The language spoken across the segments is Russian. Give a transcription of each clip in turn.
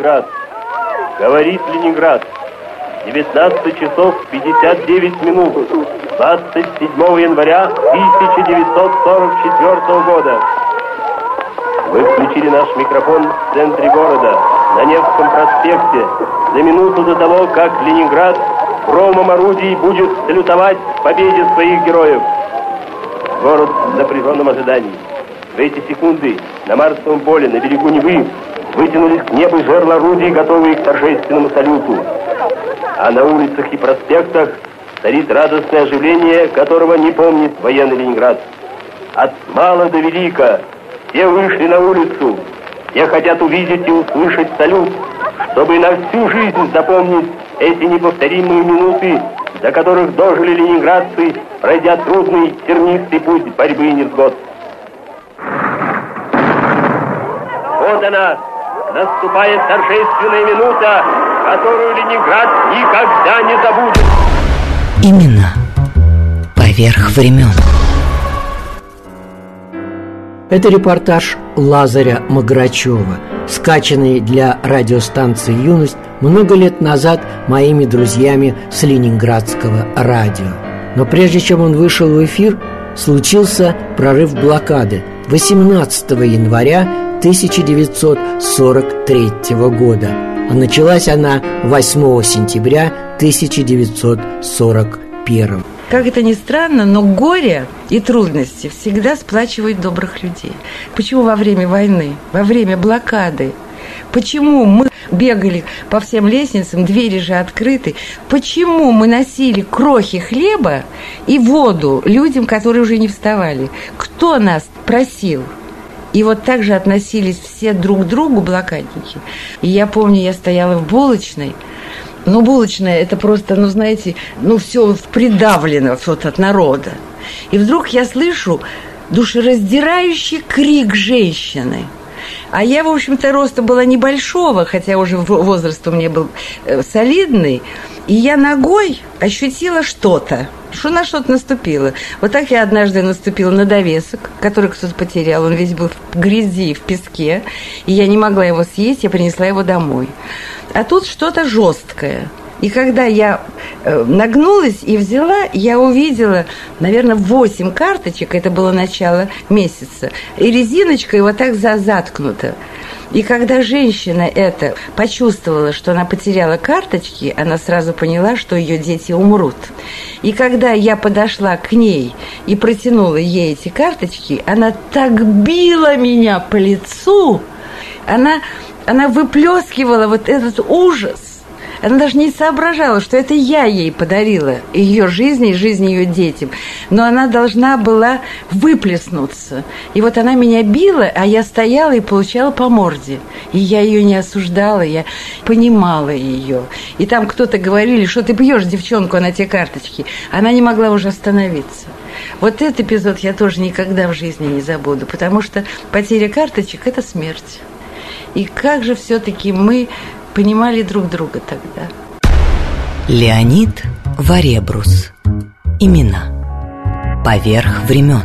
Ленинград. Говорит Ленинград. 19 часов 59 минут. 27 января 1944 года. Вы включили наш микрофон в центре города, на Невском проспекте, за минуту до того, как Ленинград громом орудий будет салютовать победе своих героев. Город в напряженном ожидании. В эти секунды на Марсовом поле, на берегу Невы, вытянулись к небу жерла орудий, готовые к торжественному салюту. А на улицах и проспектах царит радостное оживление, которого не помнит военный Ленинград. От мала до велика все вышли на улицу, все хотят увидеть и услышать салют, чтобы на всю жизнь запомнить эти неповторимые минуты, до которых дожили ленинградцы, пройдя трудный тернистый путь борьбы и невзгод. Вот она, наступает торжественная минута, которую Ленинград никогда не забудет. Имена поверх времен. Это репортаж Лазаря Маграчева, скачанный для радиостанции «Юность» много лет назад моими друзьями с ленинградского радио. Но прежде чем он вышел в эфир, случился прорыв блокады 18 января 1943 года, началась она 8 сентября 1941 как это ни странно, но горе и трудности всегда сплачивают добрых людей. Почему во время войны, во время блокады, Почему мы бегали по всем лестницам, двери же открыты? Почему мы носили крохи хлеба и воду людям, которые уже не вставали? Кто нас просил? И вот так же относились все друг к другу блокадники. И я помню, я стояла в булочной, ну, булочная, это просто, ну, знаете, ну, все придавлено вот от народа. И вдруг я слышу душераздирающий крик женщины. А я, в общем-то, роста была небольшого, хотя уже возраст у меня был э, солидный. И я ногой ощутила что-то, что на что-то наступило. Вот так я однажды наступила на довесок, который кто-то потерял. Он весь был в грязи, в песке. И я не могла его съесть, я принесла его домой. А тут что-то жесткое. И когда я э, нагнулась и взяла, я увидела, наверное, 8 карточек, это было начало месяца, и резиночкой вот так заткнута. И когда женщина это почувствовала, что она потеряла карточки, она сразу поняла, что ее дети умрут. И когда я подошла к ней и протянула ей эти карточки, она так била меня по лицу, она, она выплескивала вот этот ужас. Она даже не соображала, что это я ей подарила ее жизни и жизнь ее детям. Но она должна была выплеснуться. И вот она меня била, а я стояла и получала по морде. И я ее не осуждала, я понимала ее. И там кто-то говорили, что ты бьешь девчонку на те карточки. Она не могла уже остановиться. Вот этот эпизод я тоже никогда в жизни не забуду, потому что потеря карточек – это смерть. И как же все-таки мы понимали друг друга тогда. Леонид Варебрус. Имена. Поверх времен.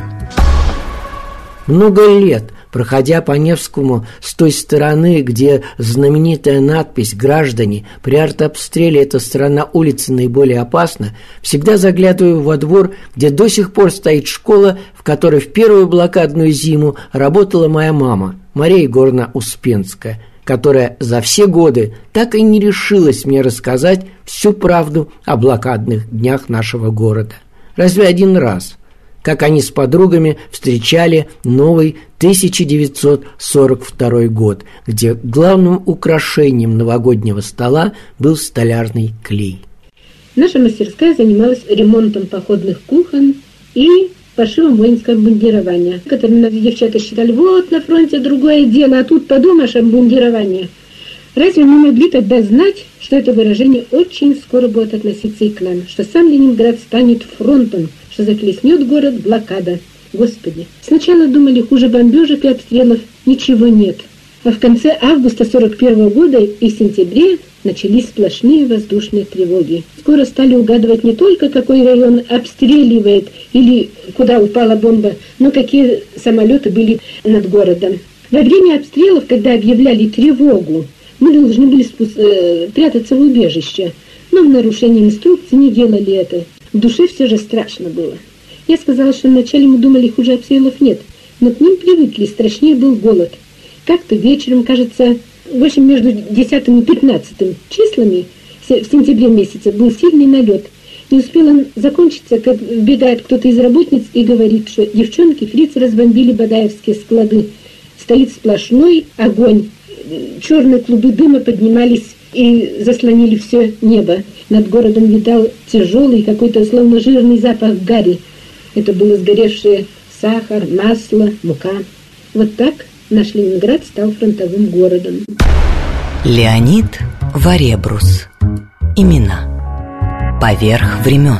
Много лет, проходя по Невскому с той стороны, где знаменитая надпись «Граждане, при артобстреле эта сторона улицы наиболее опасна», всегда заглядываю во двор, где до сих пор стоит школа, в которой в первую блокадную зиму работала моя мама, Мария Егоровна Успенская – которая за все годы так и не решилась мне рассказать всю правду о блокадных днях нашего города. Разве один раз, как они с подругами встречали новый 1942 год, где главным украшением новогоднего стола был столярный клей. Наша мастерская занималась ремонтом походных кухон и пошивом воинского обмундирования, которое нас девчата считали, вот на фронте другое дело, а тут подумаешь обмундирование. Разве мы могли тогда знать, что это выражение очень скоро будет относиться и к нам, что сам Ленинград станет фронтом, что захлестнет город блокада? Господи, сначала думали, хуже бомбежек и обстрелов ничего нет. А в конце августа 41 года и сентябре начались сплошные воздушные тревоги. Скоро стали угадывать не только, какой район обстреливает или куда упала бомба, но какие самолеты были над городом. Во время обстрелов, когда объявляли тревогу, мы должны были э, прятаться в убежище, но в нарушении инструкции не делали это. В душе все же страшно было. Я сказала, что вначале мы думали, хуже обстрелов нет, но к ним привыкли, страшнее был голод. Как-то вечером, кажется, в общем, между 10 и 15 числами в сентябре месяце был сильный налет. Не успел он закончиться, как вбегает кто-то из работниц и говорит, что девчонки фрицы разбомбили бадаевские склады. Стоит сплошной огонь. Черные клубы дыма поднимались и заслонили все небо. Над городом видал тяжелый какой-то словно жирный запах гари. Это было сгоревшее сахар, масло, мука. Вот так наш Ленинград стал фронтовым городом. Леонид Варебрус. Имена. Поверх времен.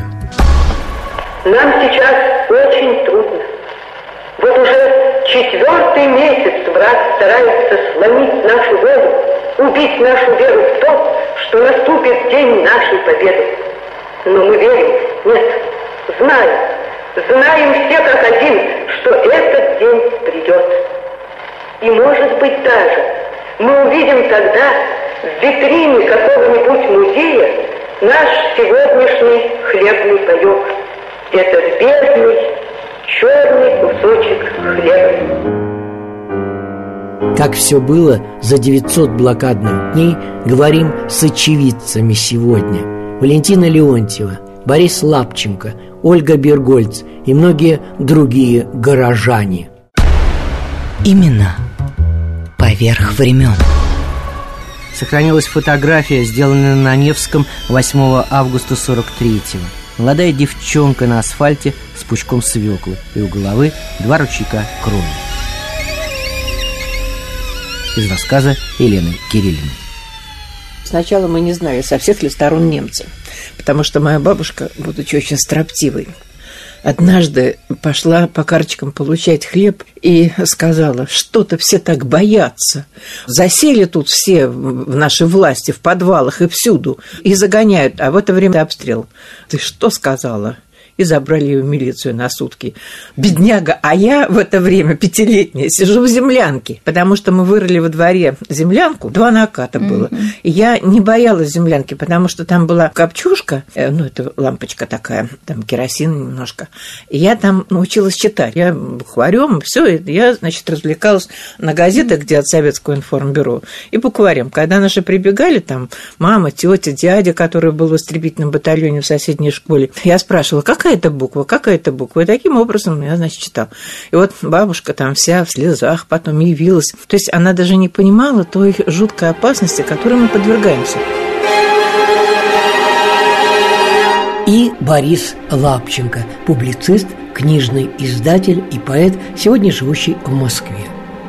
Нам сейчас очень трудно. Вот уже четвертый месяц враг старается сломить нашу волю, убить нашу веру в то, что наступит день нашей победы. Но мы верим, нет, знаем, знаем все как один, что этот день придет. И может быть даже мы увидим тогда в витрине какого-нибудь музея наш сегодняшний хлебный паек. Этот бедный, черный кусочек хлеба. Как все было за 900 блокадных дней, говорим с очевидцами сегодня. Валентина Леонтьева, Борис Лапченко, Ольга Бергольц и многие другие горожане. Имена поверх времен. Сохранилась фотография, сделанная на Невском 8 августа 43-го. Молодая девчонка на асфальте с пучком свеклы, и у головы два ручейка крови. Из рассказа Елены Кириллиной. Сначала мы не знали, со всех ли сторон немцы, потому что моя бабушка, будучи очень строптивой, однажды пошла по карточкам получать хлеб и сказала, что-то все так боятся. Засели тут все в нашей власти, в подвалах и всюду, и загоняют, а в это время обстрел. Ты что сказала? И забрали ее в милицию на сутки. Бедняга, а я в это время пятилетняя сижу в землянке, потому что мы вырыли во дворе землянку, два наката было. Mm-hmm. И я не боялась землянки, потому что там была копчушка, э, ну, это лампочка такая, там керосин немножко. И я там научилась читать. Я букварем, все, я, значит, развлекалась на газетах, где от Советского информбюро, и букварем. Когда наши прибегали, там, мама, тетя, дядя, который был в истребительном батальоне в соседней школе, я спрашивала, как какая это буква, какая это буква. И таким образом я, значит, читал. И вот бабушка там вся в слезах потом явилась. То есть она даже не понимала той жуткой опасности, которой мы подвергаемся. И Борис Лапченко, публицист, книжный издатель и поэт, сегодня живущий в Москве.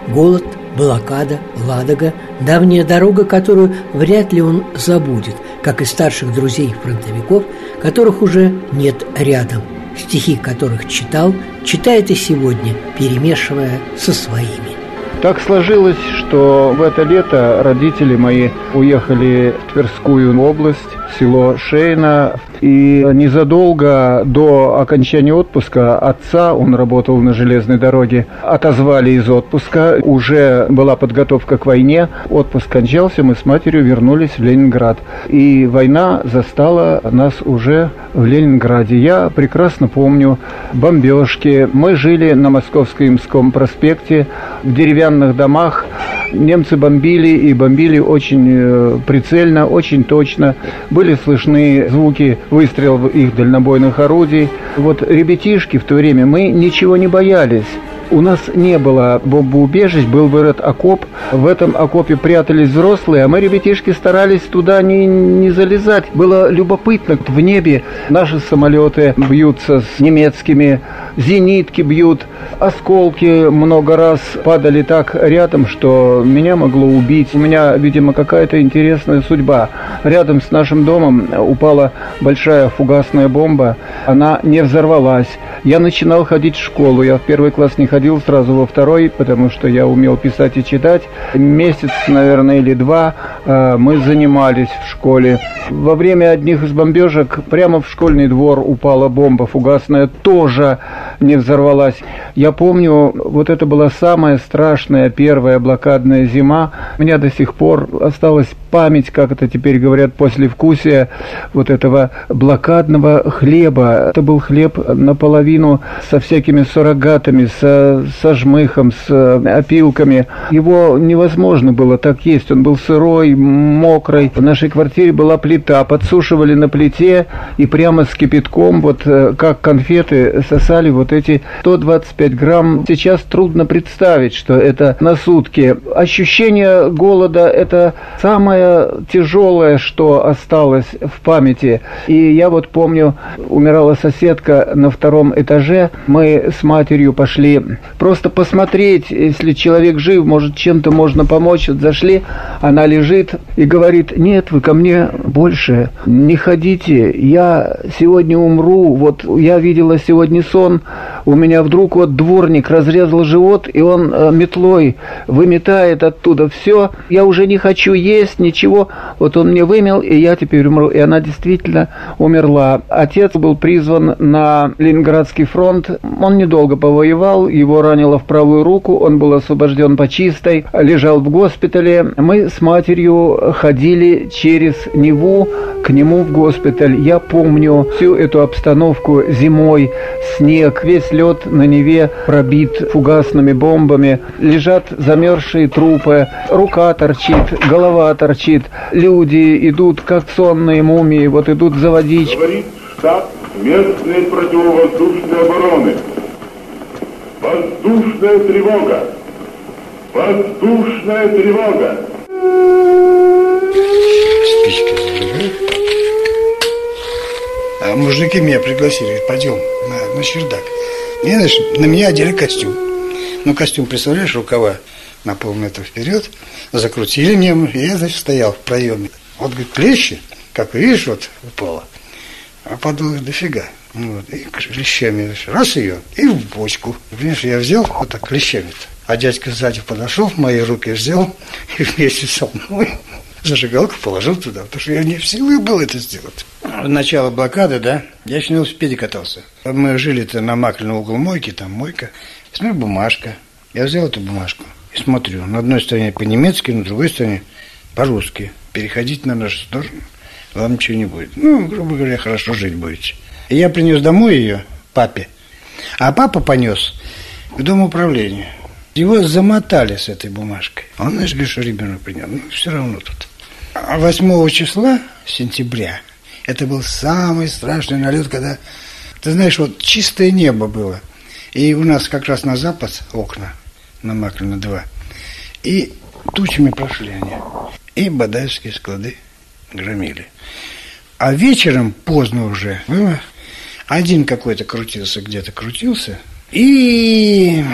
Голод, блокада, Ладога, давняя дорога, которую вряд ли он забудет, как и старших друзей-фронтовиков, которых уже нет рядом, стихи которых читал, читает и сегодня, перемешивая со своими. Так сложилось, что в это лето родители мои уехали в Тверскую область, село Шейна. И незадолго до окончания отпуска отца, он работал на железной дороге, отозвали из отпуска. Уже была подготовка к войне. Отпуск кончался, мы с матерью вернулись в Ленинград. И война застала нас уже в Ленинграде. Я прекрасно помню бомбежки. Мы жили на Московско-Имском проспекте в деревянных домах. Немцы бомбили и бомбили очень э, прицельно, очень точно. Были слышны звуки выстрелов их дальнобойных орудий. Вот ребятишки в то время, мы ничего не боялись. У нас не было бомбоубежищ, был вырод окоп. В этом окопе прятались взрослые, а мы, ребятишки, старались туда не, не залезать. Было любопытно. В небе наши самолеты бьются с немецкими, зенитки бьют, осколки много раз падали так рядом, что меня могло убить. У меня, видимо, какая-то интересная судьба. Рядом с нашим домом упала большая фугасная бомба. Она не взорвалась. Я начинал ходить в школу. Я в первый класс не ходил, сразу во второй, потому что я умел писать и читать. Месяц, наверное, или два э, мы занимались в школе. Во время одних из бомбежек прямо в школьный двор упала бомба фугасная, тоже не взорвалась. Я помню, вот это была самая страшная первая блокадная зима. У меня до сих пор осталась память, как это теперь говорят, после вкусия вот этого блокадного хлеба. Это был хлеб наполовину со всякими суррогатами, со, со жмыхом, с опилками. Его невозможно было так есть. Он был сырой, мокрый. В нашей квартире была плита. Подсушивали на плите и прямо с кипятком, вот э, как конфеты, сосали вот эти 125 грамм. Сейчас трудно представить, что это на сутки. Ощущение голода – это самое тяжелое, что осталось в памяти. И я вот помню, умирала соседка на втором этаже. Мы с матерью пошли просто посмотреть, если человек жив, может, чем-то можно помочь. Вот зашли, она лежит и говорит, нет, вы ко мне больше не ходите, я сегодня умру, вот я видела сегодня сон, у меня вдруг вот дворник разрезал живот, и он э, метлой выметает оттуда все, я уже не хочу есть, ничего, вот он мне вымел, и я теперь умру. И она действительно умерла. Отец был призван на Ленинградский фронт, он недолго повоевал, его ранило в правую руку, он был освобожден по чистой, лежал в госпитале. Мы с матерью ходили через Неву к нему в госпиталь. Я помню всю эту обстановку зимой, снег, весь лед на Неве пробит фугасными бомбами, лежат замерзшие трупы, рука торчит, голова торчит, люди идут как сонные мумии, вот идут за водичкой. Говорит штаб местной противовоздушной обороны. Воздушная тревога! Воздушная тревога! А мужики меня пригласили, пойдем на, на чердак. И, знаешь, на меня одели костюм. Ну, костюм, представляешь, рукава на полметра вперед, закрутили мне, и я, значит, стоял в проеме. Вот, говорит, клещи, как видишь, вот упало. А подул их дофига. Вот, и клещами, раз ее, и в бочку. Понимаешь, я взял вот так клещами-то. А дядька сзади подошел, мои руки взял и вместе со мной зажигалку положил туда, потому что я не в силах был это сделать. Начало блокады, да, я еще на велосипеде катался. Мы жили-то на Маклино угол мойки, там мойка. Смотрю, бумажка. Я взял эту бумажку и смотрю. На одной стороне по-немецки, на другой стороне по-русски. Переходить на нашу сторону, вам ничего не будет. Ну, грубо говоря, хорошо жить будете. Я принес домой ее папе. А папа понес к дому управления. Его замотали с этой бумажкой. Он, знаешь, говорит, что ребенок принял. Ну, все равно тут. А 8 числа сентября это был самый страшный налет, когда, ты знаешь, вот чистое небо было. И у нас как раз на запад окна, на Маклина 2. И тучами прошли они. И Бадаевские склады громили. А вечером, поздно уже, было, один какой-то крутился, где-то крутился. И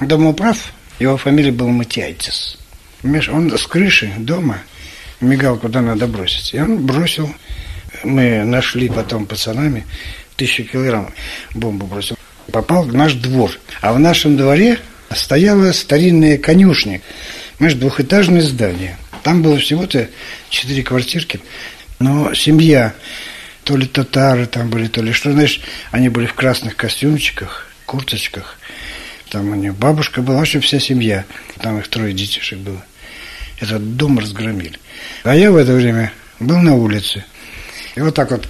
домоуправ, его фамилия была Матиайтис. Он с крыши дома мигал, куда надо бросить. И он бросил. Мы нашли потом пацанами тысячу килограмм бомбу бросил. Попал в наш двор. А в нашем дворе стояла старинная конюшня. Знаешь, двухэтажное здание. Там было всего-то четыре квартирки. Но семья, то ли татары там были, то ли что, знаешь, они были в красных костюмчиках, курточках. Там у них бабушка была, вообще вся семья. Там их трое детишек было. Этот дом разгромили. А я в это время был на улице. И вот так вот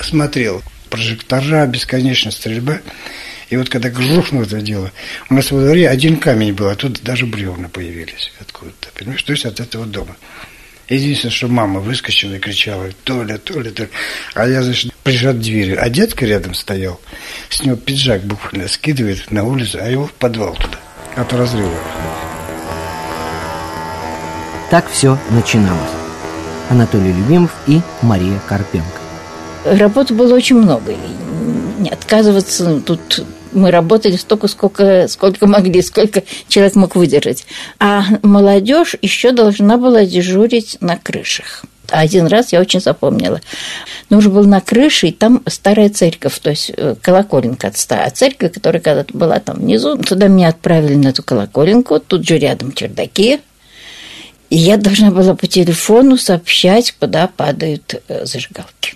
смотрел. Прожектора, бесконечная стрельба. И вот когда грохнуло это дело, у нас во дворе один камень был, а тут даже бревна появились откуда-то. Понимаешь, то есть от этого дома. Единственное, что мама выскочила и кричала, Толя, Толя, Толя. А я, значит, прижат к двери. А дедка рядом стоял. С него пиджак буквально скидывает на улицу, а его в подвал туда. От разрыва. Так все начиналось. Анатолий Любимов и Мария Карпенко. Работы было очень много. И не отказываться тут мы работали столько, сколько, сколько могли, сколько человек мог выдержать. А молодежь еще должна была дежурить на крышах. Один раз я очень запомнила. Нужно было на крыше, и там старая церковь, то есть э, колоколенка от ста. А церковь, которая когда-то была там внизу, туда меня отправили на эту колоколенку, тут же рядом чердаки, и я должна была по телефону сообщать, куда падают э, зажигалки.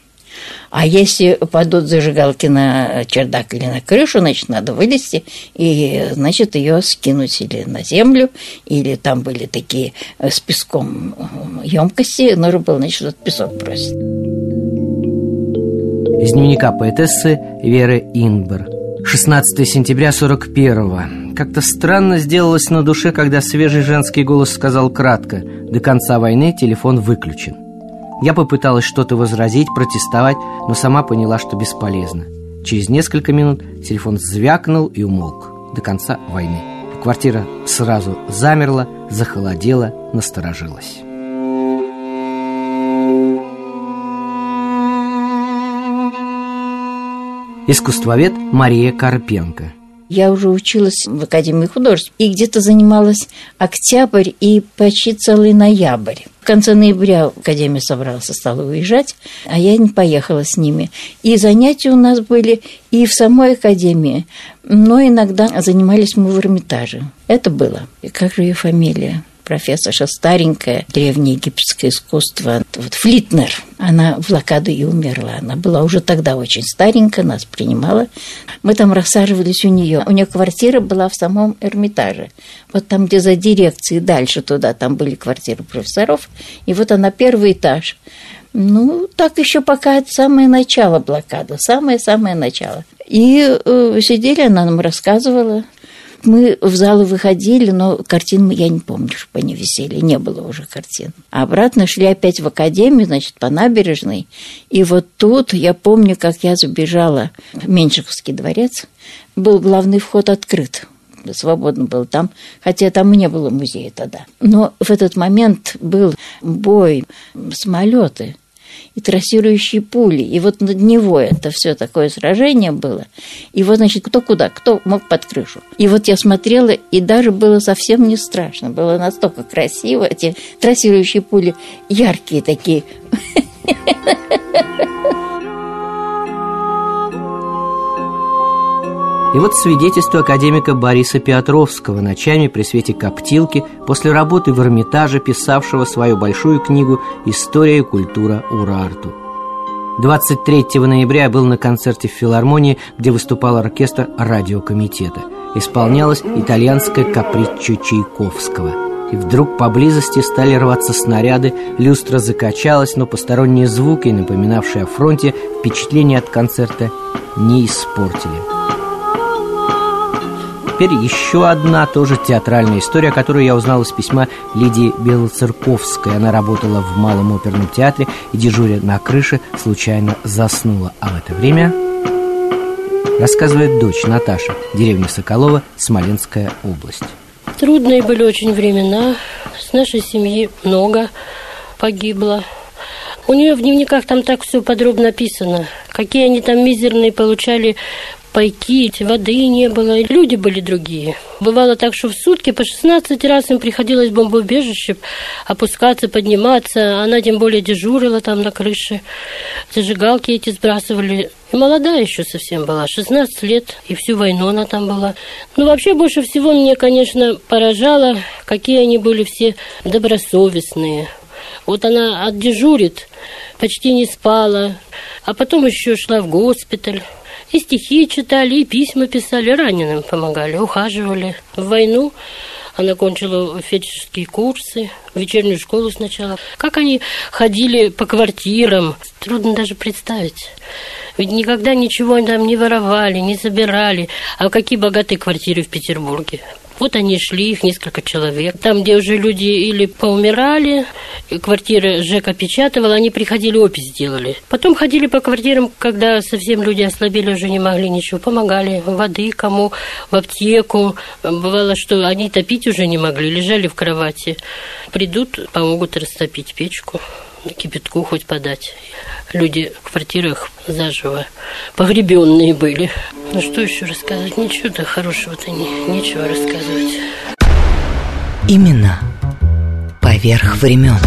А если падут зажигалки на чердак или на крышу, значит, надо вылезти и, значит, ее скинуть или на землю, или там были такие э, с песком емкости, нужно было, значит, этот песок бросить. Из дневника поэтессы Веры Инбер. 16 сентября 41-го. Как-то странно сделалось на душе, когда свежий женский голос сказал кратко «До конца войны телефон выключен». Я попыталась что-то возразить, протестовать, но сама поняла, что бесполезно. Через несколько минут телефон звякнул и умолк до конца войны. Квартира сразу замерла, захолодела, насторожилась. Искусствовед Мария Карпенко – я уже училась в Академии художеств и где-то занималась октябрь и почти целый ноябрь. В конце ноября Академия собрался, стала уезжать, а я не поехала с ними. И занятия у нас были и в самой Академии, но иногда занимались мы в Эрмитаже. Это было. И как же ее фамилия? Профессорша старенькая, древнее египетское искусство, вот Флитнер. Она в блокаду и умерла. Она была уже тогда очень старенькая, нас принимала. Мы там рассаживались у нее. У нее квартира была в самом Эрмитаже. Вот там, где за дирекцией, дальше туда, там были квартиры профессоров. И вот она первый этаж. Ну, так еще пока самое начало блокады, самое-самое начало. И э, сидели, она нам рассказывала, мы в залы выходили, но картин я не помню, чтобы они висели, не было уже картин. А обратно шли опять в академию, значит, по набережной. И вот тут я помню, как я забежала в Меньшиковский дворец. Был главный вход открыт свободно был там, хотя там не было музея тогда. Но в этот момент был бой, самолеты и трассирующие пули. И вот над него это все такое сражение было. И вот, значит, кто куда, кто мог под крышу. И вот я смотрела, и даже было совсем не страшно. Было настолько красиво. Эти трассирующие пули яркие такие. И вот свидетельство академика Бориса Петровского, ночами при свете коптилки, после работы в Эрмитаже, писавшего свою большую книгу «История и культура Урарту». 23 ноября был на концерте в филармонии, где выступал оркестр радиокомитета. Исполнялась итальянская каприччо Чайковского. И вдруг поблизости стали рваться снаряды, люстра закачалась, но посторонние звуки, напоминавшие о фронте, впечатление от концерта не испортили. Теперь еще одна тоже театральная история, которую я узнал из письма Лидии Белоцерковской. Она работала в Малом оперном театре и, дежуря на крыше, случайно заснула. А в это время рассказывает дочь Наташа, деревня Соколова, Смоленская область. Трудные были очень времена. С нашей семьи много погибло. У нее в дневниках там так все подробно написано. Какие они там мизерные получали пайки, воды не было, люди были другие. Бывало так, что в сутки по 16 раз им приходилось в бомбоубежище опускаться, подниматься. Она тем более дежурила там на крыше. Зажигалки эти сбрасывали. И молодая еще совсем была, 16 лет, и всю войну она там была. Ну, вообще, больше всего мне, конечно, поражало, какие они были все добросовестные. Вот она отдежурит, почти не спала, а потом еще шла в госпиталь. И стихи читали, и письма писали, раненым помогали, ухаживали. В войну она кончила фельдшерские курсы, вечернюю школу сначала. Как они ходили по квартирам, трудно даже представить. Ведь никогда ничего там не воровали, не забирали. А какие богатые квартиры в Петербурге. Вот они шли, их несколько человек. Там, где уже люди или поумирали, квартиры Жека опечатывала, они приходили, опись делали. Потом ходили по квартирам, когда совсем люди ослабели, уже не могли ничего, помогали. Воды кому, в аптеку. Бывало, что они топить уже не могли, лежали в кровати. Придут, помогут растопить печку кипятку хоть подать. Люди в квартирах заживо погребенные были. Ну что еще рассказывать? Ничего-то хорошего-то не, нечего рассказывать. Именно поверх времен.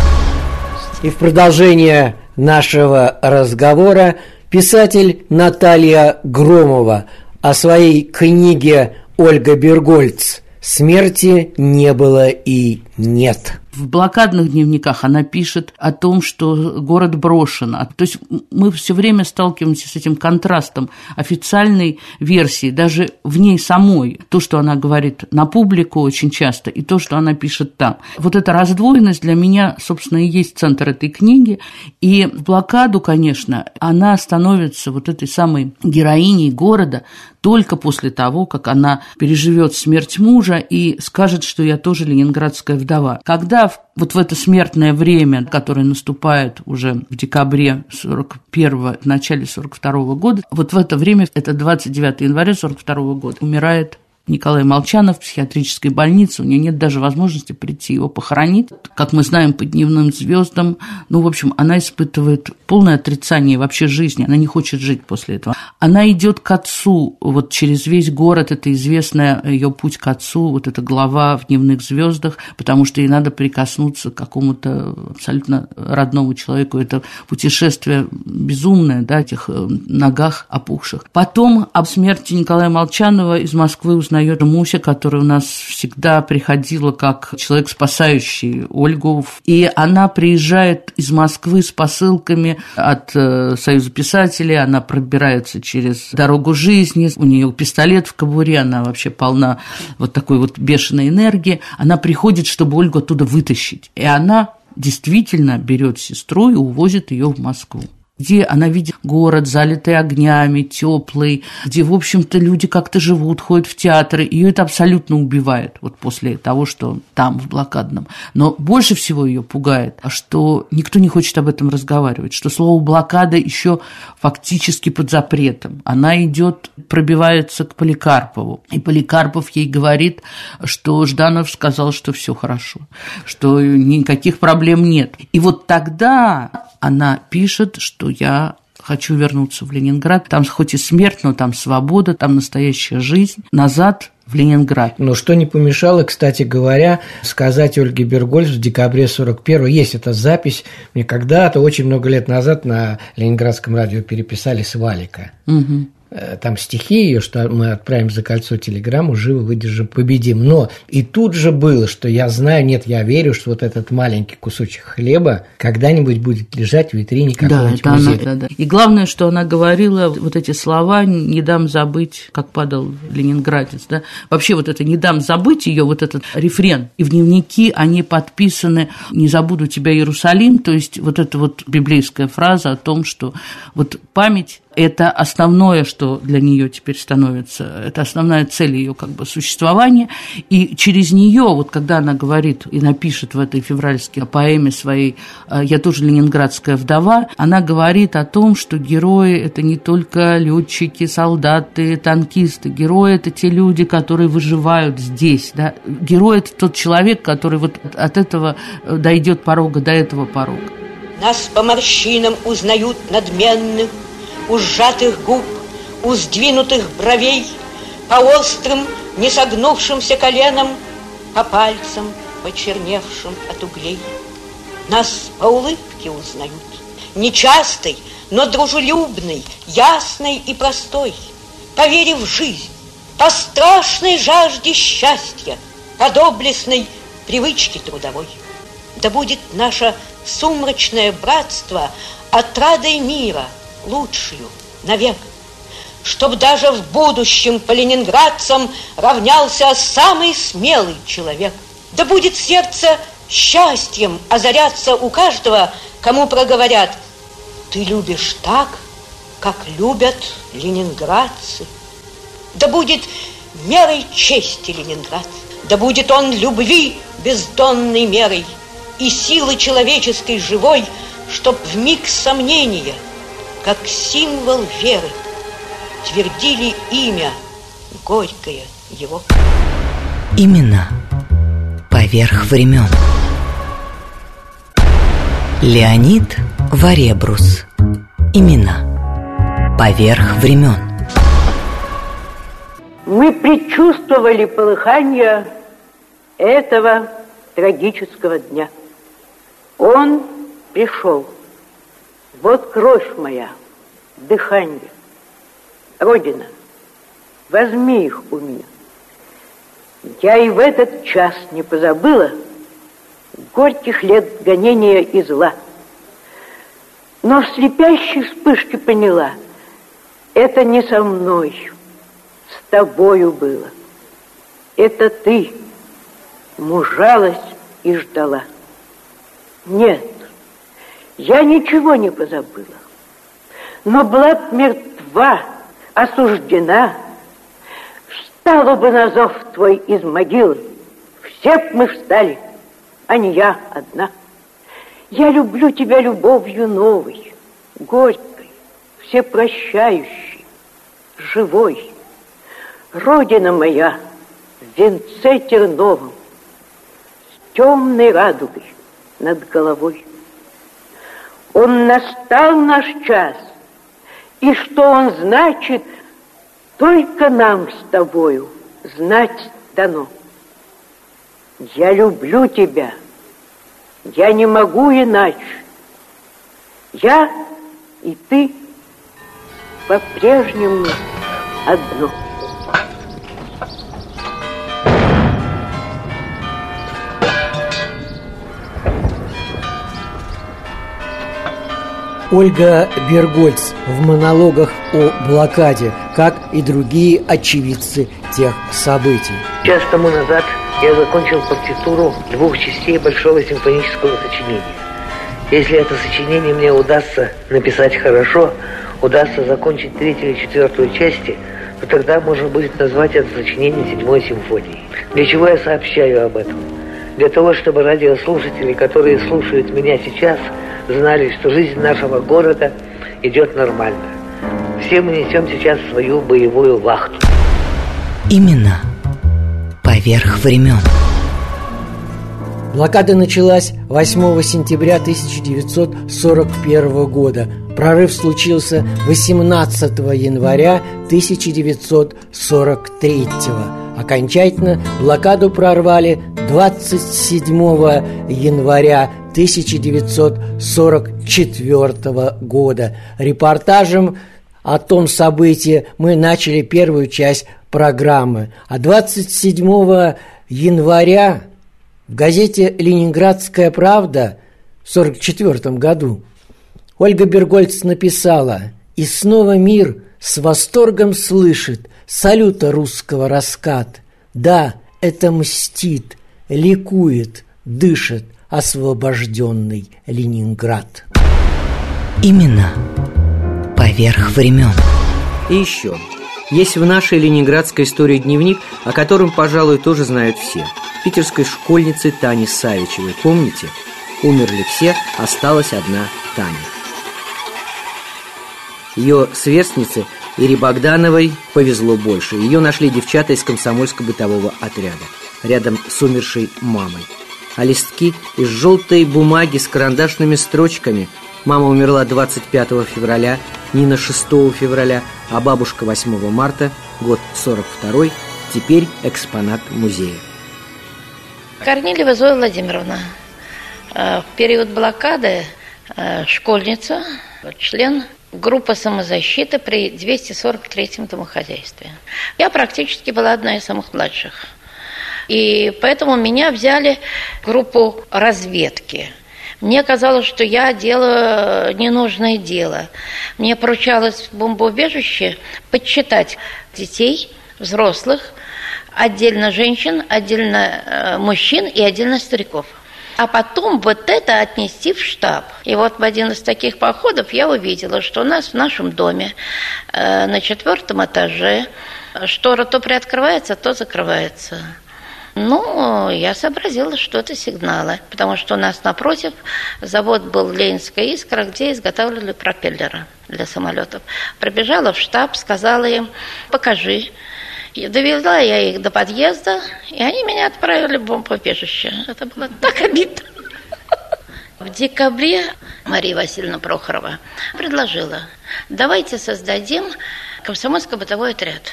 И в продолжение нашего разговора писатель Наталья Громова о своей книге «Ольга Бергольц. Смерти не было и нет». В блокадных дневниках она пишет о том, что город брошен. То есть мы все время сталкиваемся с этим контрастом официальной версии, даже в ней самой. То, что она говорит на публику очень часто, и то, что она пишет там. Вот эта раздвоенность для меня, собственно, и есть центр этой книги. И в блокаду, конечно, она становится вот этой самой героиней города только после того, как она переживет смерть мужа и скажет, что я тоже ленинградская вдова. Когда вот в это смертное время, которое наступает уже в декабре 41 в начале 42 года, вот в это время, это 29 января 42 года, умирает Николай Молчанов в психиатрической больнице, у нее нет даже возможности прийти его похоронить. Как мы знаем, по дневным звездам, ну, в общем, она испытывает полное отрицание вообще жизни, она не хочет жить после этого. Она идет к отцу, вот через весь город, это известная ее путь к отцу, вот эта глава в дневных звездах, потому что ей надо прикоснуться к какому-то абсолютно родному человеку. Это путешествие безумное, да, этих э, ногах опухших. Потом об смерти Николая Молчанова из Москвы узнали узнает Муся, которая у нас всегда приходила как человек, спасающий Ольгу. И она приезжает из Москвы с посылками от э, Союза писателей, она пробирается через дорогу жизни, у нее пистолет в кобуре, она вообще полна вот такой вот бешеной энергии. Она приходит, чтобы Ольгу оттуда вытащить. И она действительно берет сестру и увозит ее в Москву где она видит город, залитый огнями, теплый, где, в общем-то, люди как-то живут, ходят в театры. Ее это абсолютно убивает, вот после того, что там, в блокадном. Но больше всего ее пугает, что никто не хочет об этом разговаривать, что слово блокада еще фактически под запретом. Она идет, пробивается к Поликарпову. И Поликарпов ей говорит, что Жданов сказал, что все хорошо, что никаких проблем нет. И вот тогда она пишет, что я хочу вернуться в Ленинград. Там хоть и смерть, но там свобода, там настоящая жизнь. Назад в Ленинград. Но что не помешало, кстати говоря, сказать Ольге Бергольц в декабре 41-го. Есть эта запись. Мне когда-то, очень много лет назад на Ленинградском радио переписали с Валика. Угу. Э, там стихи ее, что мы отправим за кольцо телеграмму, живо выдержим, победим. Но и тут же было, что я знаю, нет, я верю, что вот этот маленький кусочек хлеба когда-нибудь будет лежать в витрине какого-нибудь да, музея. Она, да, да. И главное, что она говорила, вот эти слова «не дам забыть», как падал ленинградец, да, вообще вот это «не дам забыть» ее вот этот рефрен. И в дневники они подписаны «не забуду тебя, Иерусалим», то есть вот эта вот библейская фраза о том, что вот память это основное, что для нее теперь становится, это основная цель ее как бы существования. И через нее, вот когда она говорит и напишет в этой февральской поэме своей «Э, «Я тоже ленинградская вдова», она говорит о том, что герои – это не только летчики, солдаты, танкисты. Герои – это те люди, которые выживают здесь. Да? Герой – это тот человек, который вот от этого э, дойдет порога до этого порога. Нас по морщинам узнают надменных, у сжатых губ, у сдвинутых бровей, по острым, не согнувшимся коленам, по пальцам, почерневшим от углей. Нас по улыбке узнают, нечастой, но дружелюбной, ясной и простой, по вере в жизнь, по страшной жажде счастья, по доблестной привычке трудовой. Да будет наше сумрачное братство отрадой мира – лучшую навек, Чтоб даже в будущем по ленинградцам равнялся самый смелый человек. Да будет сердце счастьем озаряться у каждого, кому проговорят «Ты любишь так, как любят ленинградцы». Да будет мерой чести Ленинград. Да будет он любви бездонной мерой И силы человеческой живой, Чтоб в миг сомнения, как символ веры, Твердили имя горькое его. Имена поверх времен. Леонид Варебрус. Имена поверх времен. Мы предчувствовали полыхание этого трагического дня. Он пришел. Вот кровь моя, дыхание. Родина, возьми их у меня. Я и в этот час не позабыла горьких лет гонения и зла. Но в слепящей вспышке поняла, это не со мной, с тобою было. Это ты мужалась и ждала. Нет, я ничего не позабыла. Но была б мертва, осуждена, встала бы на зов твой из могилы. Все б мы встали, а не я одна. Я люблю тебя любовью новой, горькой, всепрощающей, живой. Родина моя в венце терновом, с темной радугой над головой. Он настал наш час, и что он значит, только нам с тобою знать дано. Я люблю тебя, я не могу иначе. Я и ты по-прежнему одно. Ольга Бергольц в монологах о блокаде, как и другие очевидцы тех событий. Час тому назад я закончил партитуру двух частей большого симфонического сочинения. Если это сочинение мне удастся написать хорошо, удастся закончить третью и четвертую части, то тогда можно будет назвать это сочинение седьмой симфонией. Для чего я сообщаю об этом? Для того, чтобы радиослушатели, которые слушают меня сейчас, знали, что жизнь нашего города идет нормально. Все мы несем сейчас свою боевую вахту. Именно поверх времен. Блокада началась 8 сентября 1941 года. Прорыв случился 18 января 1943 Окончательно блокаду прорвали 27 января 1944 года. Репортажем о том событии мы начали первую часть программы. А 27 января в газете «Ленинградская правда» в 1944 году Ольга Бергольц написала «И снова мир с восторгом слышит салюта русского раскат. Да, это мстит, ликует, дышит, освобожденный Ленинград. Именно поверх времен. И еще. Есть в нашей ленинградской истории дневник, о котором, пожалуй, тоже знают все. Питерской школьницы Тани Савичевой. Помните? Умерли все, осталась одна Таня. Ее сверстнице Ире Богдановой повезло больше. Ее нашли девчата из комсомольско-бытового отряда, рядом с умершей мамой а листки из желтой бумаги с карандашными строчками. Мама умерла 25 февраля, Нина 6 февраля, а бабушка 8 марта, год 42 теперь экспонат музея. Корнилева Зоя Владимировна. Э, в период блокады э, школьница, член группы самозащиты при 243-м домохозяйстве. Я практически была одна из самых младших. И поэтому меня взяли в группу разведки. Мне казалось, что я делаю ненужное дело. Мне поручалось в бомбоубежище подсчитать детей, взрослых, отдельно женщин, отдельно э, мужчин и отдельно стариков. А потом вот это отнести в штаб. И вот в один из таких походов я увидела, что у нас в нашем доме э, на четвертом этаже штора то приоткрывается, то закрывается. Ну, я сообразила, что это сигналы, потому что у нас напротив завод был Ленинская искра, где изготавливали пропеллеры для самолетов. Пробежала в штаб, сказала им, покажи. И довела я их до подъезда, и они меня отправили в бомбоубежище. Это было так обидно. В декабре Мария Васильевна Прохорова предложила, давайте создадим комсомольско-бытовой отряд.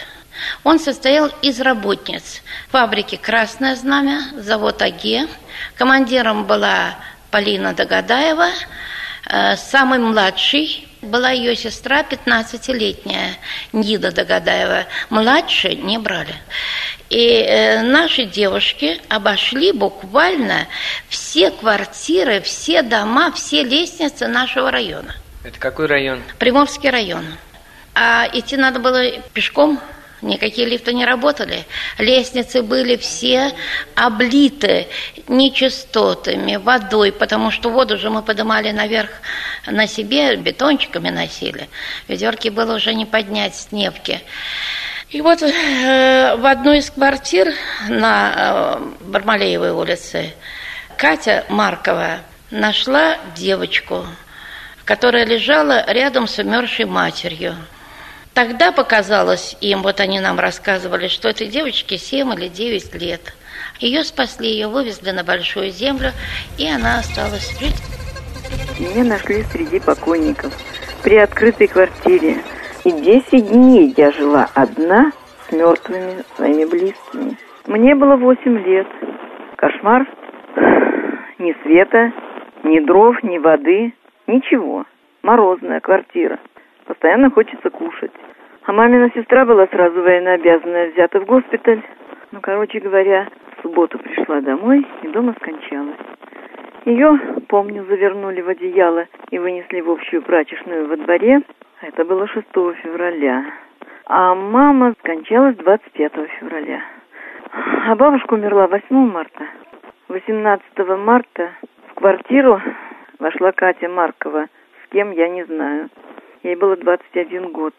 Он состоял из работниц фабрики «Красное знамя», завод АГЕ. Командиром была Полина Догадаева, э, самый младший была ее сестра, 15-летняя Нида Догадаева. Младше не брали. И э, наши девушки обошли буквально все квартиры, все дома, все лестницы нашего района. Это какой район? Приморский район. А идти надо было пешком Никакие лифты не работали. Лестницы были все облиты нечистотами, водой, потому что воду же мы поднимали наверх на себе, бетончиками носили. Ведерки было уже не поднять с невки. И вот э, в одной из квартир на э, Бармалеевой улице Катя Маркова нашла девочку, которая лежала рядом с умершей матерью. Тогда показалось им, вот они нам рассказывали, что этой девочке 7 или 9 лет. Ее спасли, ее вывезли на большую землю, и она осталась жить. Меня нашли среди покойников при открытой квартире. И 10 дней я жила одна с мертвыми своими близкими. Мне было 8 лет. Кошмар. Ни света, ни дров, ни воды, ничего. Морозная квартира. Постоянно хочется кушать. А мамина сестра была сразу военнообязанная, взята в госпиталь. Ну, короче говоря, в субботу пришла домой и дома скончалась. Ее, помню, завернули в одеяло и вынесли в общую прачечную во дворе. Это было 6 февраля. А мама скончалась 25 февраля. А бабушка умерла 8 марта. 18 марта в квартиру вошла Катя Маркова, с кем я не знаю. Ей было 21 год.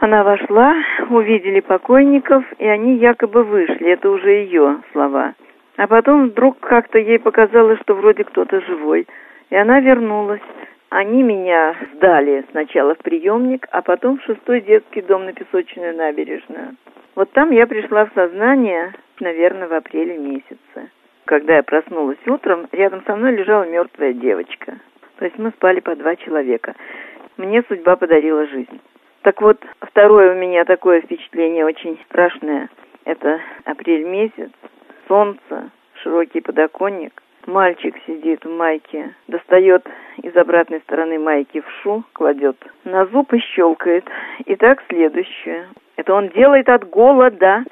Она вошла, увидели покойников, и они якобы вышли. Это уже ее слова. А потом вдруг как-то ей показалось, что вроде кто-то живой. И она вернулась. Они меня сдали сначала в приемник, а потом в шестой детский дом на Песочную набережную. Вот там я пришла в сознание, наверное, в апреле месяце. Когда я проснулась утром, рядом со мной лежала мертвая девочка. То есть мы спали по два человека мне судьба подарила жизнь. Так вот, второе у меня такое впечатление очень страшное. Это апрель месяц, солнце, широкий подоконник. Мальчик сидит в майке, достает из обратной стороны майки в шу, кладет на зуб и щелкает. И так следующее. Это он делает от голода.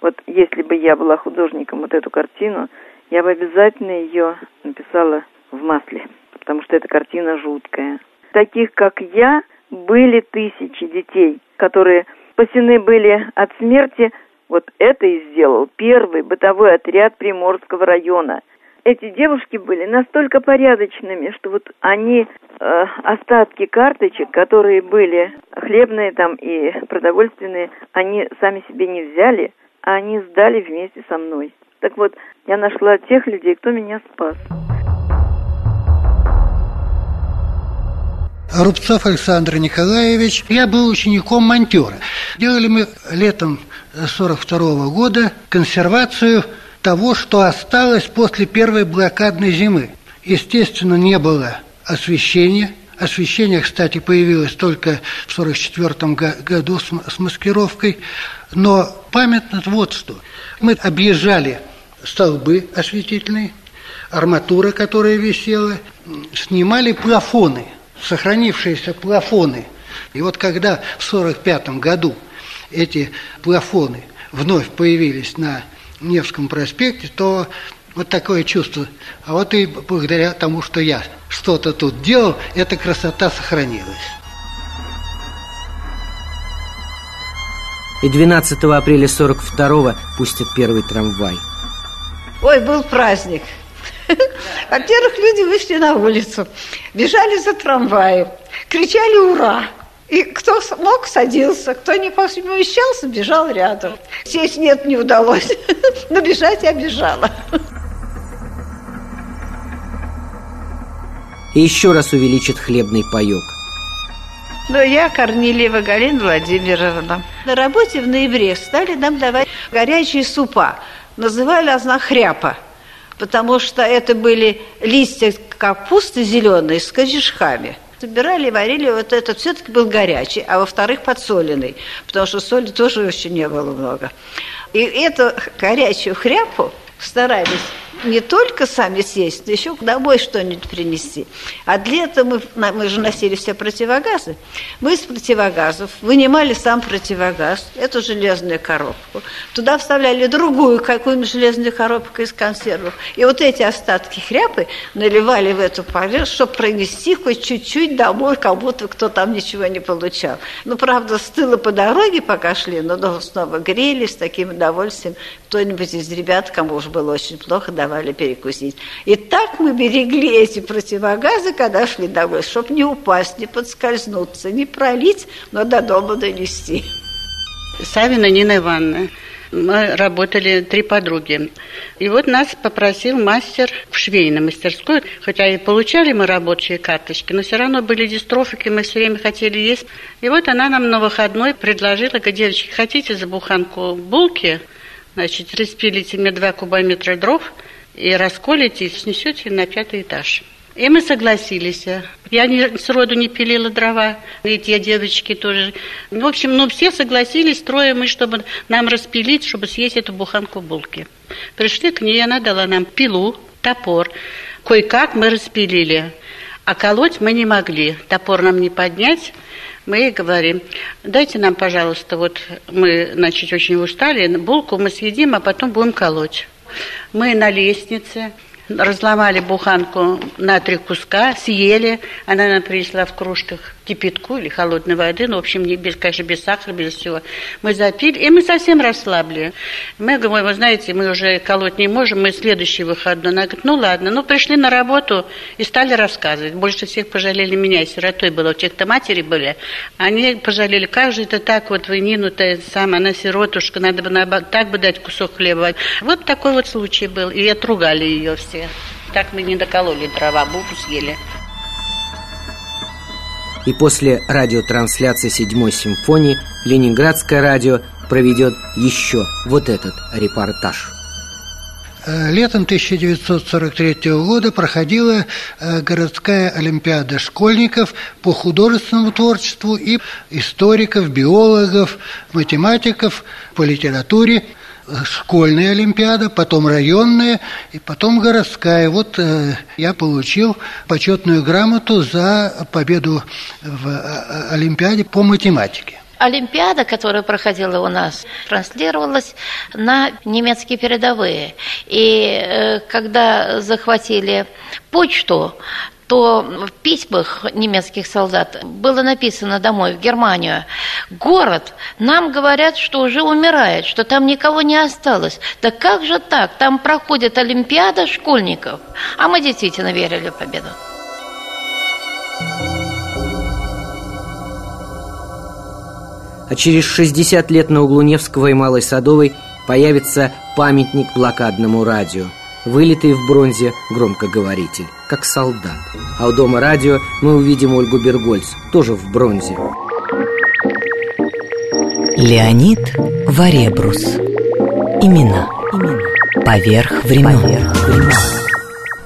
Вот если бы я была художником, вот эту картину, я бы обязательно ее написала в масле, потому что эта картина жуткая таких, как я, были тысячи детей, которые спасены были от смерти. Вот это и сделал первый бытовой отряд Приморского района. Эти девушки были настолько порядочными, что вот они э, остатки карточек, которые были хлебные там и продовольственные, они сами себе не взяли, а они сдали вместе со мной. Так вот, я нашла тех людей, кто меня спас. Рубцов Александр Николаевич. Я был учеником монтера. Делали мы летом 42 года консервацию того, что осталось после первой блокадной зимы. Естественно, не было освещения. Освещение, кстати, появилось только в 44 году с маскировкой. Но памятно вот что. Мы объезжали столбы осветительные, арматура, которая висела, снимали плафоны – сохранившиеся плафоны. И вот когда в 1945 году эти плафоны вновь появились на Невском проспекте, то вот такое чувство. А вот и благодаря тому, что я что-то тут делал, эта красота сохранилась. И 12 апреля 42-го пустят первый трамвай. Ой, был праздник. Во-первых, люди вышли на улицу, бежали за трамваем, кричали «Ура!». И кто мог, садился, кто не помещался, бежал рядом. Сесть нет, не удалось, но бежать я бежала. И еще раз увеличит хлебный паек. Но я Корнилиева Галина Владимировна. На работе в ноябре стали нам давать горячие супа. Называли она хряпа, потому что это были листья капусты зеленые с корешками. Собирали варили, вот этот все-таки был горячий, а во-вторых, подсоленный, потому что соли тоже еще не было много. И эту горячую хряпу старались не только сами съесть, но еще домой что-нибудь принести. А для этого мы, мы же носили все противогазы. Мы из противогазов вынимали сам противогаз, эту железную коробку. Туда вставляли другую какую-нибудь железную коробку из консервов. И вот эти остатки хряпы наливали в эту поверхность, чтобы пронести хоть чуть-чуть домой, как будто кто там ничего не получал. Ну, правда, стыло по дороге, пока шли, но снова грели с таким удовольствием. Кто-нибудь из ребят, кому уж было очень плохо, давали перекусить. И так мы берегли эти противогазы, когда шли домой, чтобы не упасть, не подскользнуться, не пролить, но до дома донести. Савина Нина Ивановна. Мы работали три подруги. И вот нас попросил мастер в швейной мастерскую, хотя и получали мы рабочие карточки, но все равно были дистрофики, мы все время хотели есть. И вот она нам на выходной предложила, говорит, девочки, хотите за буханку булки? Значит, распилите мне два кубометра дров – и расколите, и снесете на пятый этаж. И мы согласились. Я не, сроду не пилила дрова, и те девочки тоже. В общем, ну все согласились, трое мы, чтобы нам распилить, чтобы съесть эту буханку булки. Пришли к ней, она дала нам пилу, топор. Кое-как мы распилили. А колоть мы не могли. Топор нам не поднять. Мы ей говорим, дайте нам, пожалуйста, вот мы, значит, очень устали, булку мы съедим, а потом будем колоть. Мы на лестнице разломали буханку на три куска, съели. Она нам принесла в кружках кипятку или холодной воды, ну, в общем, без, конечно, без сахара, без всего. Мы запили, и мы совсем расслабли. Мы говорим, вы знаете, мы уже колоть не можем, мы следующий выходной. Она говорит, ну ладно, ну пришли на работу и стали рассказывать. Больше всех пожалели меня, сиротой была, у тех-то матери были. Они пожалели, как же это так, вот вы Нину-то сам, она сиротушка, надо бы так бы дать кусок хлеба. Вот такой вот случай был, и отругали ее все. Так мы не докололи дрова, булку съели. И после радиотрансляции седьмой симфонии Ленинградское радио проведет еще вот этот репортаж. Э, летом 1943 года проходила э, городская олимпиада школьников по художественному творчеству и историков, биологов, математиков по литературе школьная олимпиада, потом районная и потом городская. Вот э, я получил почетную грамоту за победу в э, олимпиаде по математике. Олимпиада, которая проходила у нас, транслировалась на немецкие передовые. И э, когда захватили почту, то в письмах немецких солдат было написано домой, в Германию, город, нам говорят, что уже умирает, что там никого не осталось. Да как же так? Там проходит Олимпиада школьников. А мы действительно верили в победу. А через 60 лет на углу Невского и Малой Садовой появится памятник блокадному радио – вылитый в бронзе громкоговоритель, как солдат. А у дома радио мы увидим Ольгу Бергольц, тоже в бронзе. Леонид Варебрус. Имена. Имена. Поверх времен. Поверх времен.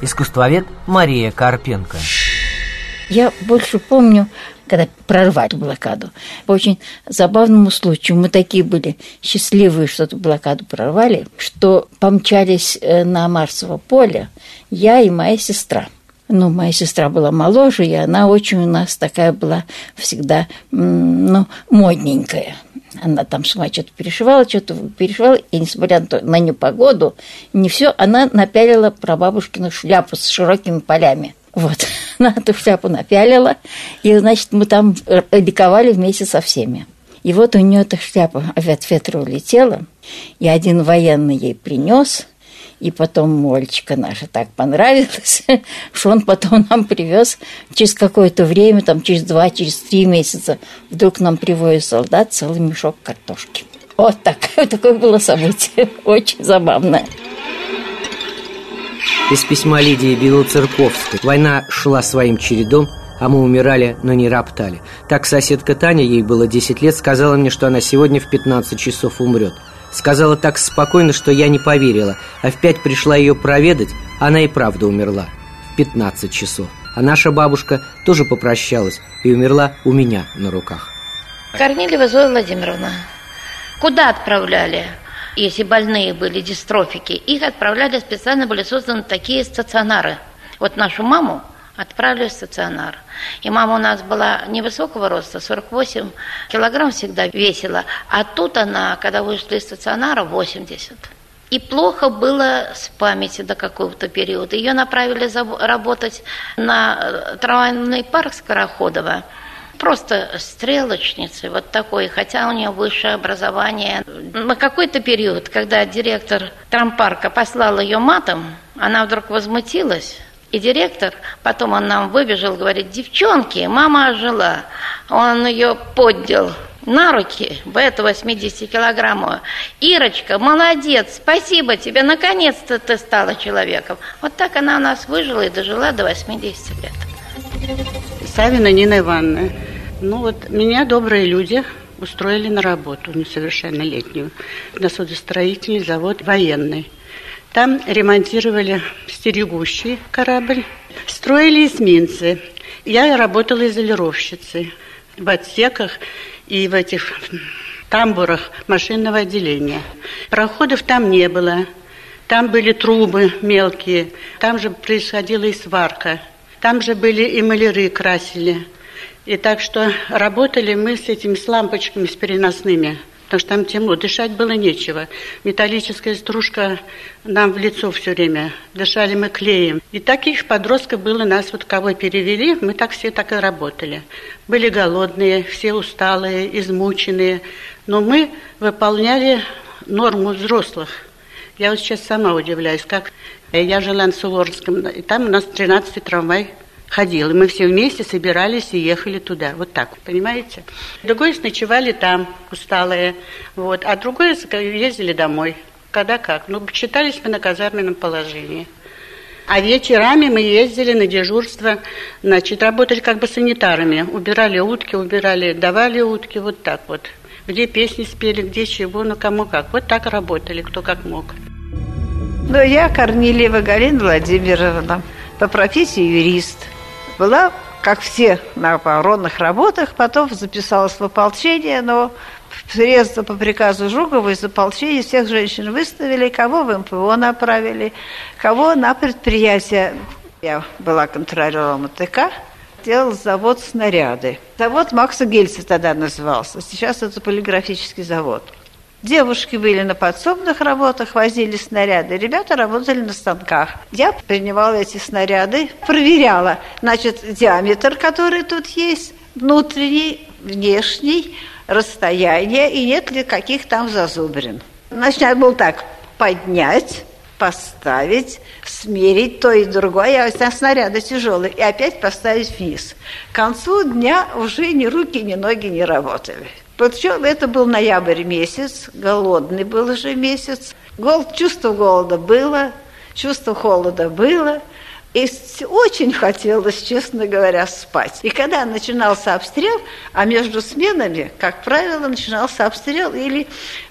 Искусствовед Мария Карпенко. Я больше помню когда прорвали блокаду. По очень забавному случаю мы такие были счастливые, что эту блокаду прорвали, что помчались э, на Марсово поле я и моя сестра. Ну, моя сестра была моложе, и она очень у нас такая была всегда, ну, модненькая. Она там сама что-то перешивала, что-то перешивала, и несмотря на, непогоду, не все, она напялила прабабушкину шляпу с широкими полями – вот, на эту шляпу напялила, и, значит, мы там ликовали вместе со всеми. И вот у нее эта шляпа от ветра улетела, и один военный ей принес, И потом мальчика наша так понравилось, что он потом нам привез через какое-то время, там через два, через три месяца, вдруг нам привозит солдат целый мешок картошки. Вот такое, такое было событие, очень забавное. Из письма Лидии Белоцерковской. Война шла своим чередом, а мы умирали, но не роптали Так соседка Таня, ей было 10 лет, сказала мне, что она сегодня в 15 часов умрет. Сказала так спокойно, что я не поверила А в пять пришла ее проведать, она и правда умерла В 15 часов. А наша бабушка тоже попрощалась и умерла у меня на руках. Корнилева Зоя Владимировна Куда отправляли? Если больные были дистрофики, их отправляли, специально были созданы такие стационары. Вот нашу маму отправили в стационар. И мама у нас была невысокого роста, 48 килограмм всегда весила, а тут она, когда вышла из стационара, 80. И плохо было с памятью до какого-то периода. Ее направили работать на э, трамвайный парк Скороходова просто стрелочницей, вот такой, хотя у нее высшее образование. На какой-то период, когда директор трампарка послал ее матом, она вдруг возмутилась, и директор, потом он нам выбежал, говорит, девчонки, мама ожила. Он ее поддел на руки, в эту 80 килограммовую. Ирочка, молодец, спасибо тебе, наконец-то ты стала человеком. Вот так она у нас выжила и дожила до 80 лет. Савина Нина Ивановна. Ну вот меня добрые люди устроили на работу несовершеннолетнюю на судостроительный завод военный. Там ремонтировали стерегущий корабль, строили эсминцы. Я работала изолировщицей в отсеках и в этих тамбурах машинного отделения. Проходов там не было. Там были трубы мелкие, там же происходила и сварка. Там же были и маляры красили. И так что работали мы с этими с лампочками, с переносными, потому что там темно, дышать было нечего. Металлическая стружка нам в лицо все время, дышали мы клеем. И таких подростков было нас, вот кого перевели, мы так все так и работали. Были голодные, все усталые, измученные, но мы выполняли норму взрослых. Я вот сейчас сама удивляюсь, как я жила на Суворовском, и там у нас 13 трамвай ходил. И мы все вместе собирались и ехали туда. Вот так, понимаете? Другой ночевали там, усталые. Вот. А другой ездили домой. Когда как. Ну, считались мы на казарменном положении. А вечерами мы ездили на дежурство, значит, работали как бы санитарами. Убирали утки, убирали, давали утки, вот так вот. Где песни спели, где чего, ну кому как. Вот так работали, кто как мог. Ну, я Корнилева Галина Владимировна, по профессии юрист. Была, как все на оборонных работах, потом записалась в ополчение, но средства по приказу Жукова из ополчения всех женщин выставили, кого в МПО направили, кого на предприятие. Я была контролером АТК, делал завод снаряды. Завод Макса Гельца тогда назывался, сейчас это полиграфический завод. Девушки были на подсобных работах, возили снаряды, ребята работали на станках. Я принимала эти снаряды, проверяла, значит, диаметр, который тут есть, внутренний, внешний, расстояние и нет ли каких там зазубрин. Значит, надо было так поднять, поставить, смерить то и другое, а снаряды тяжелые, и опять поставить вниз. К концу дня уже ни руки, ни ноги не работали. Причем это был ноябрь месяц, голодный был уже месяц. Голод, чувство голода было, чувство холода было. И очень хотелось, честно говоря, спать. И когда начинался обстрел, а между сменами, как правило, начинался обстрел или,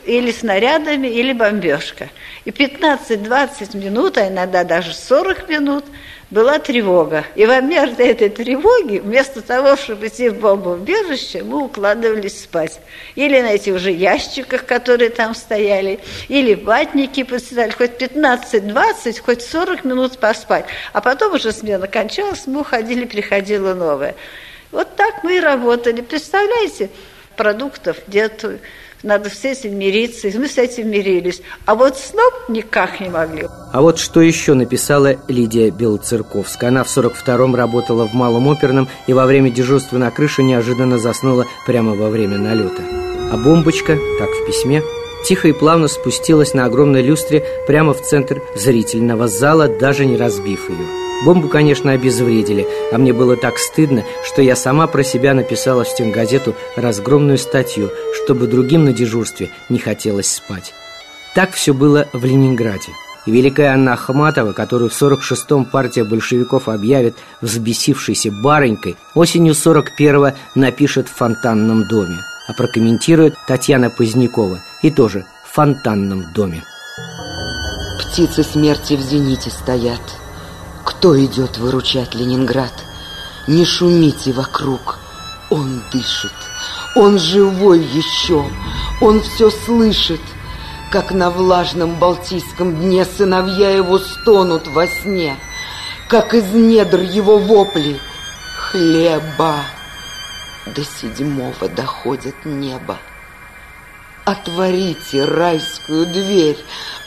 или снарядами, или бомбежка. И 15-20 минут, а иногда даже 40 минут – была тревога. И во мере этой тревоги, вместо того, чтобы идти в бомбоубежище, мы укладывались спать. Или на этих уже ящиках, которые там стояли, или ватники посидали, хоть 15-20, хоть 40 минут поспать. А потом уже смена кончалась, мы уходили, приходила новая. Вот так мы и работали. Представляете, продуктов где-то надо с этим мириться, и мы с этим мирились. А вот сном никак не могли. А вот что еще написала Лидия Белоцерковская. Она в 42-м работала в Малом оперном и во время дежурства на крыше неожиданно заснула прямо во время налета. А бомбочка, как в письме, тихо и плавно спустилась на огромной люстре прямо в центр зрительного зала, даже не разбив ее. Бомбу, конечно, обезвредили, а мне было так стыдно, что я сама про себя написала в стенгазету разгромную статью, чтобы другим на дежурстве не хотелось спать. Так все было в Ленинграде. Великая Анна Ахматова, которую в 46-м партия большевиков объявит взбесившейся барынькой, осенью 41-го напишет в фонтанном доме. А прокомментирует Татьяна Позднякова и тоже в фонтанном доме. Птицы смерти в зените стоят. Кто идет выручать Ленинград? Не шумите вокруг. Он дышит. Он живой еще. Он все слышит как на влажном Балтийском дне сыновья его стонут во сне, как из недр его вопли хлеба до седьмого доходит небо. Отворите райскую дверь,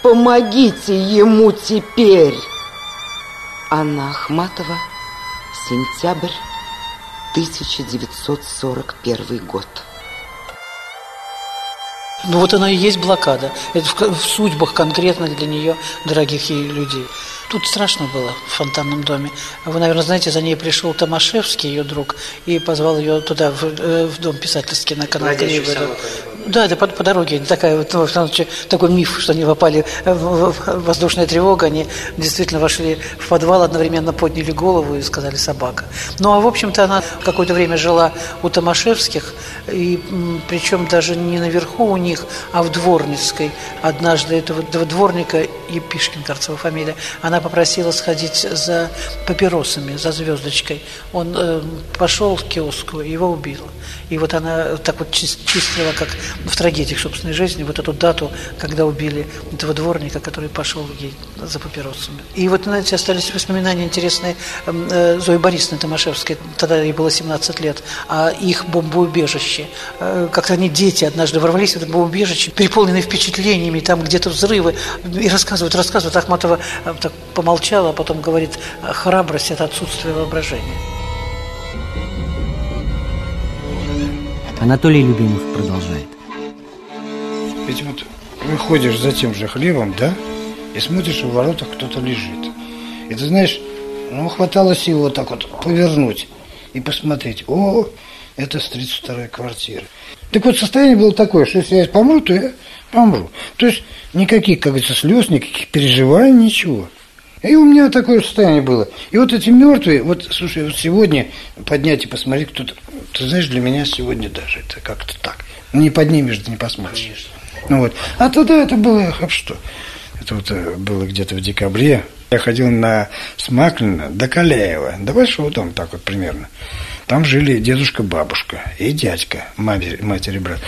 помогите ему теперь. Анна Ахматова, сентябрь 1941 год. Ну вот она и есть блокада. Это в, в судьбах конкретно для нее, дорогих ей людей. Тут страшно было в фонтанном доме. Вы, наверное, знаете, за ней пришел Томашевский, ее друг, и позвал ее туда, в, э, в дом писательский на канал Кривода. Да, это по, по дороге. Такая вот, ну, такой миф, что они попали в, в воздушная тревога, они действительно вошли в подвал, одновременно подняли голову и сказали «собака». Ну, а, в общем-то, она какое-то время жила у Томашевских, и причем даже не наверху у них, а в Дворницкой. Однажды этого, этого дворника, Епишкин, кажется, его фамилия, она попросила сходить за папиросами, за звездочкой. Он э, пошел к киоску, его убила. И вот она так вот чистила, как в трагедиях собственной жизни, вот эту дату, когда убили этого дворника, который пошел ей за папиросами. И вот, знаете, остались воспоминания интересные эм, э, Зои Борисовны Томашевской, тогда ей было 17 лет, а их бомбоубежище. Э, как-то они, дети, однажды ворвались в это бомбоубежище, переполненные впечатлениями, там где-то взрывы, и рассказывают, рассказывают. Ахматова э, так помолчала, а потом говорит, храбрость – это отсутствие воображения. Анатолий Любимов продолжает. Ведь вот выходишь за тем же хлебом, да, и смотришь, в воротах кто-то лежит. И ты знаешь, ну, хватало сил вот так вот повернуть и посмотреть. О, это с 32-й квартиры. Так вот, состояние было такое, что если я помру, то я помру. То есть никаких, как говорится, слез, никаких переживаний, ничего. И у меня такое состояние было. И вот эти мертвые, вот, слушай, вот сегодня поднять и посмотреть кто-то, ты знаешь, для меня сегодня даже это как-то так. Не поднимешь, не посмотришь. Ну вот. А тогда это было, а что? Это вот э, было где-то в декабре. Я ходил на Смаклина до Каляева, до Большого дома, так вот примерно. Там жили дедушка, бабушка и дядька, матери, матери брат.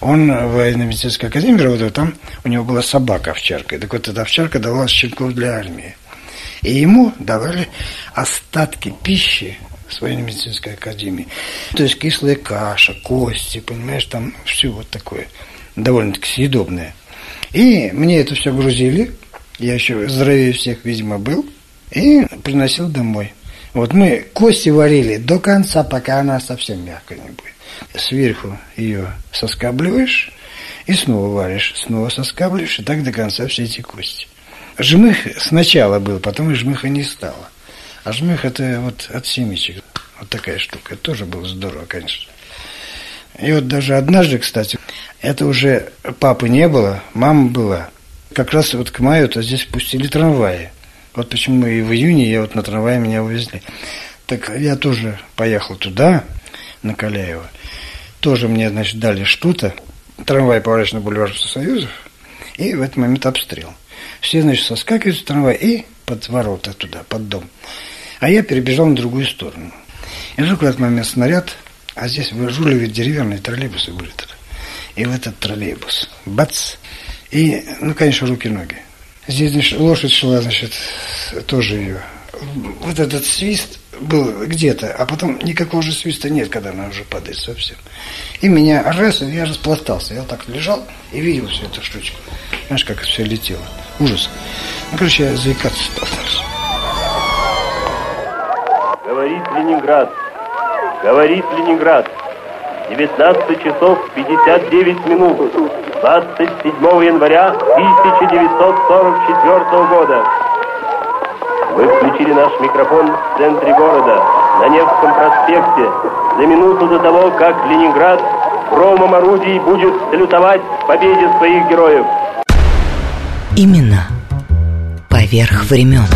Он в военно-медицинской академии работал, там у него была собака овчарка. Так вот эта овчарка давала щенков для армии. И ему давали остатки пищи с военно-медицинской академии. То есть кислая каша, кости, понимаешь, там все вот такое довольно-таки съедобное. И мне это все грузили, я еще здоровее всех, видимо, был, и приносил домой. Вот мы кости варили до конца, пока она совсем мягкая не будет. Сверху ее соскабливаешь и снова варишь, снова соскабливаешь, и так до конца все эти кости. Жмых сначала был, потом и жмыха не стало. А жмых это вот от семечек. Вот такая штука. Тоже было здорово, конечно. И вот даже однажды, кстати, это уже папы не было, мама была. Как раз вот к маю-то здесь пустили трамваи. Вот почему и в июне я вот на трамвае меня увезли. Так я тоже поехал туда, на Каляева. Тоже мне, значит, дали что-то. Трамвай поворачивает на бульвар Союзов. И в этот момент обстрел. Все, значит, соскакивают с трамвая и под ворота туда, под дом. А я перебежал на другую сторону. И вдруг в этот момент снаряд, а здесь в Жулеве деревянные троллейбусы были тогда. И в этот троллейбус, бац, и, ну, конечно, руки-ноги. Здесь, значит, лошадь шла, значит, тоже ее. Вот этот свист был где-то, а потом никакого же свиста нет, когда она уже падает совсем. И меня раз, я распластался. Я так лежал и видел всю эту штучку. Знаешь, как все летело. Ужас. Ну, короче, я заикаться стал. Говорит Ленинград. Говорит Ленинград. 19 часов 59 минут. 27 января 1944 года. Вы включили наш микрофон в центре города, на Невском проспекте, за минуту до того, как Ленинград громом орудий будет салютовать победе своих героев. Именно поверх времен.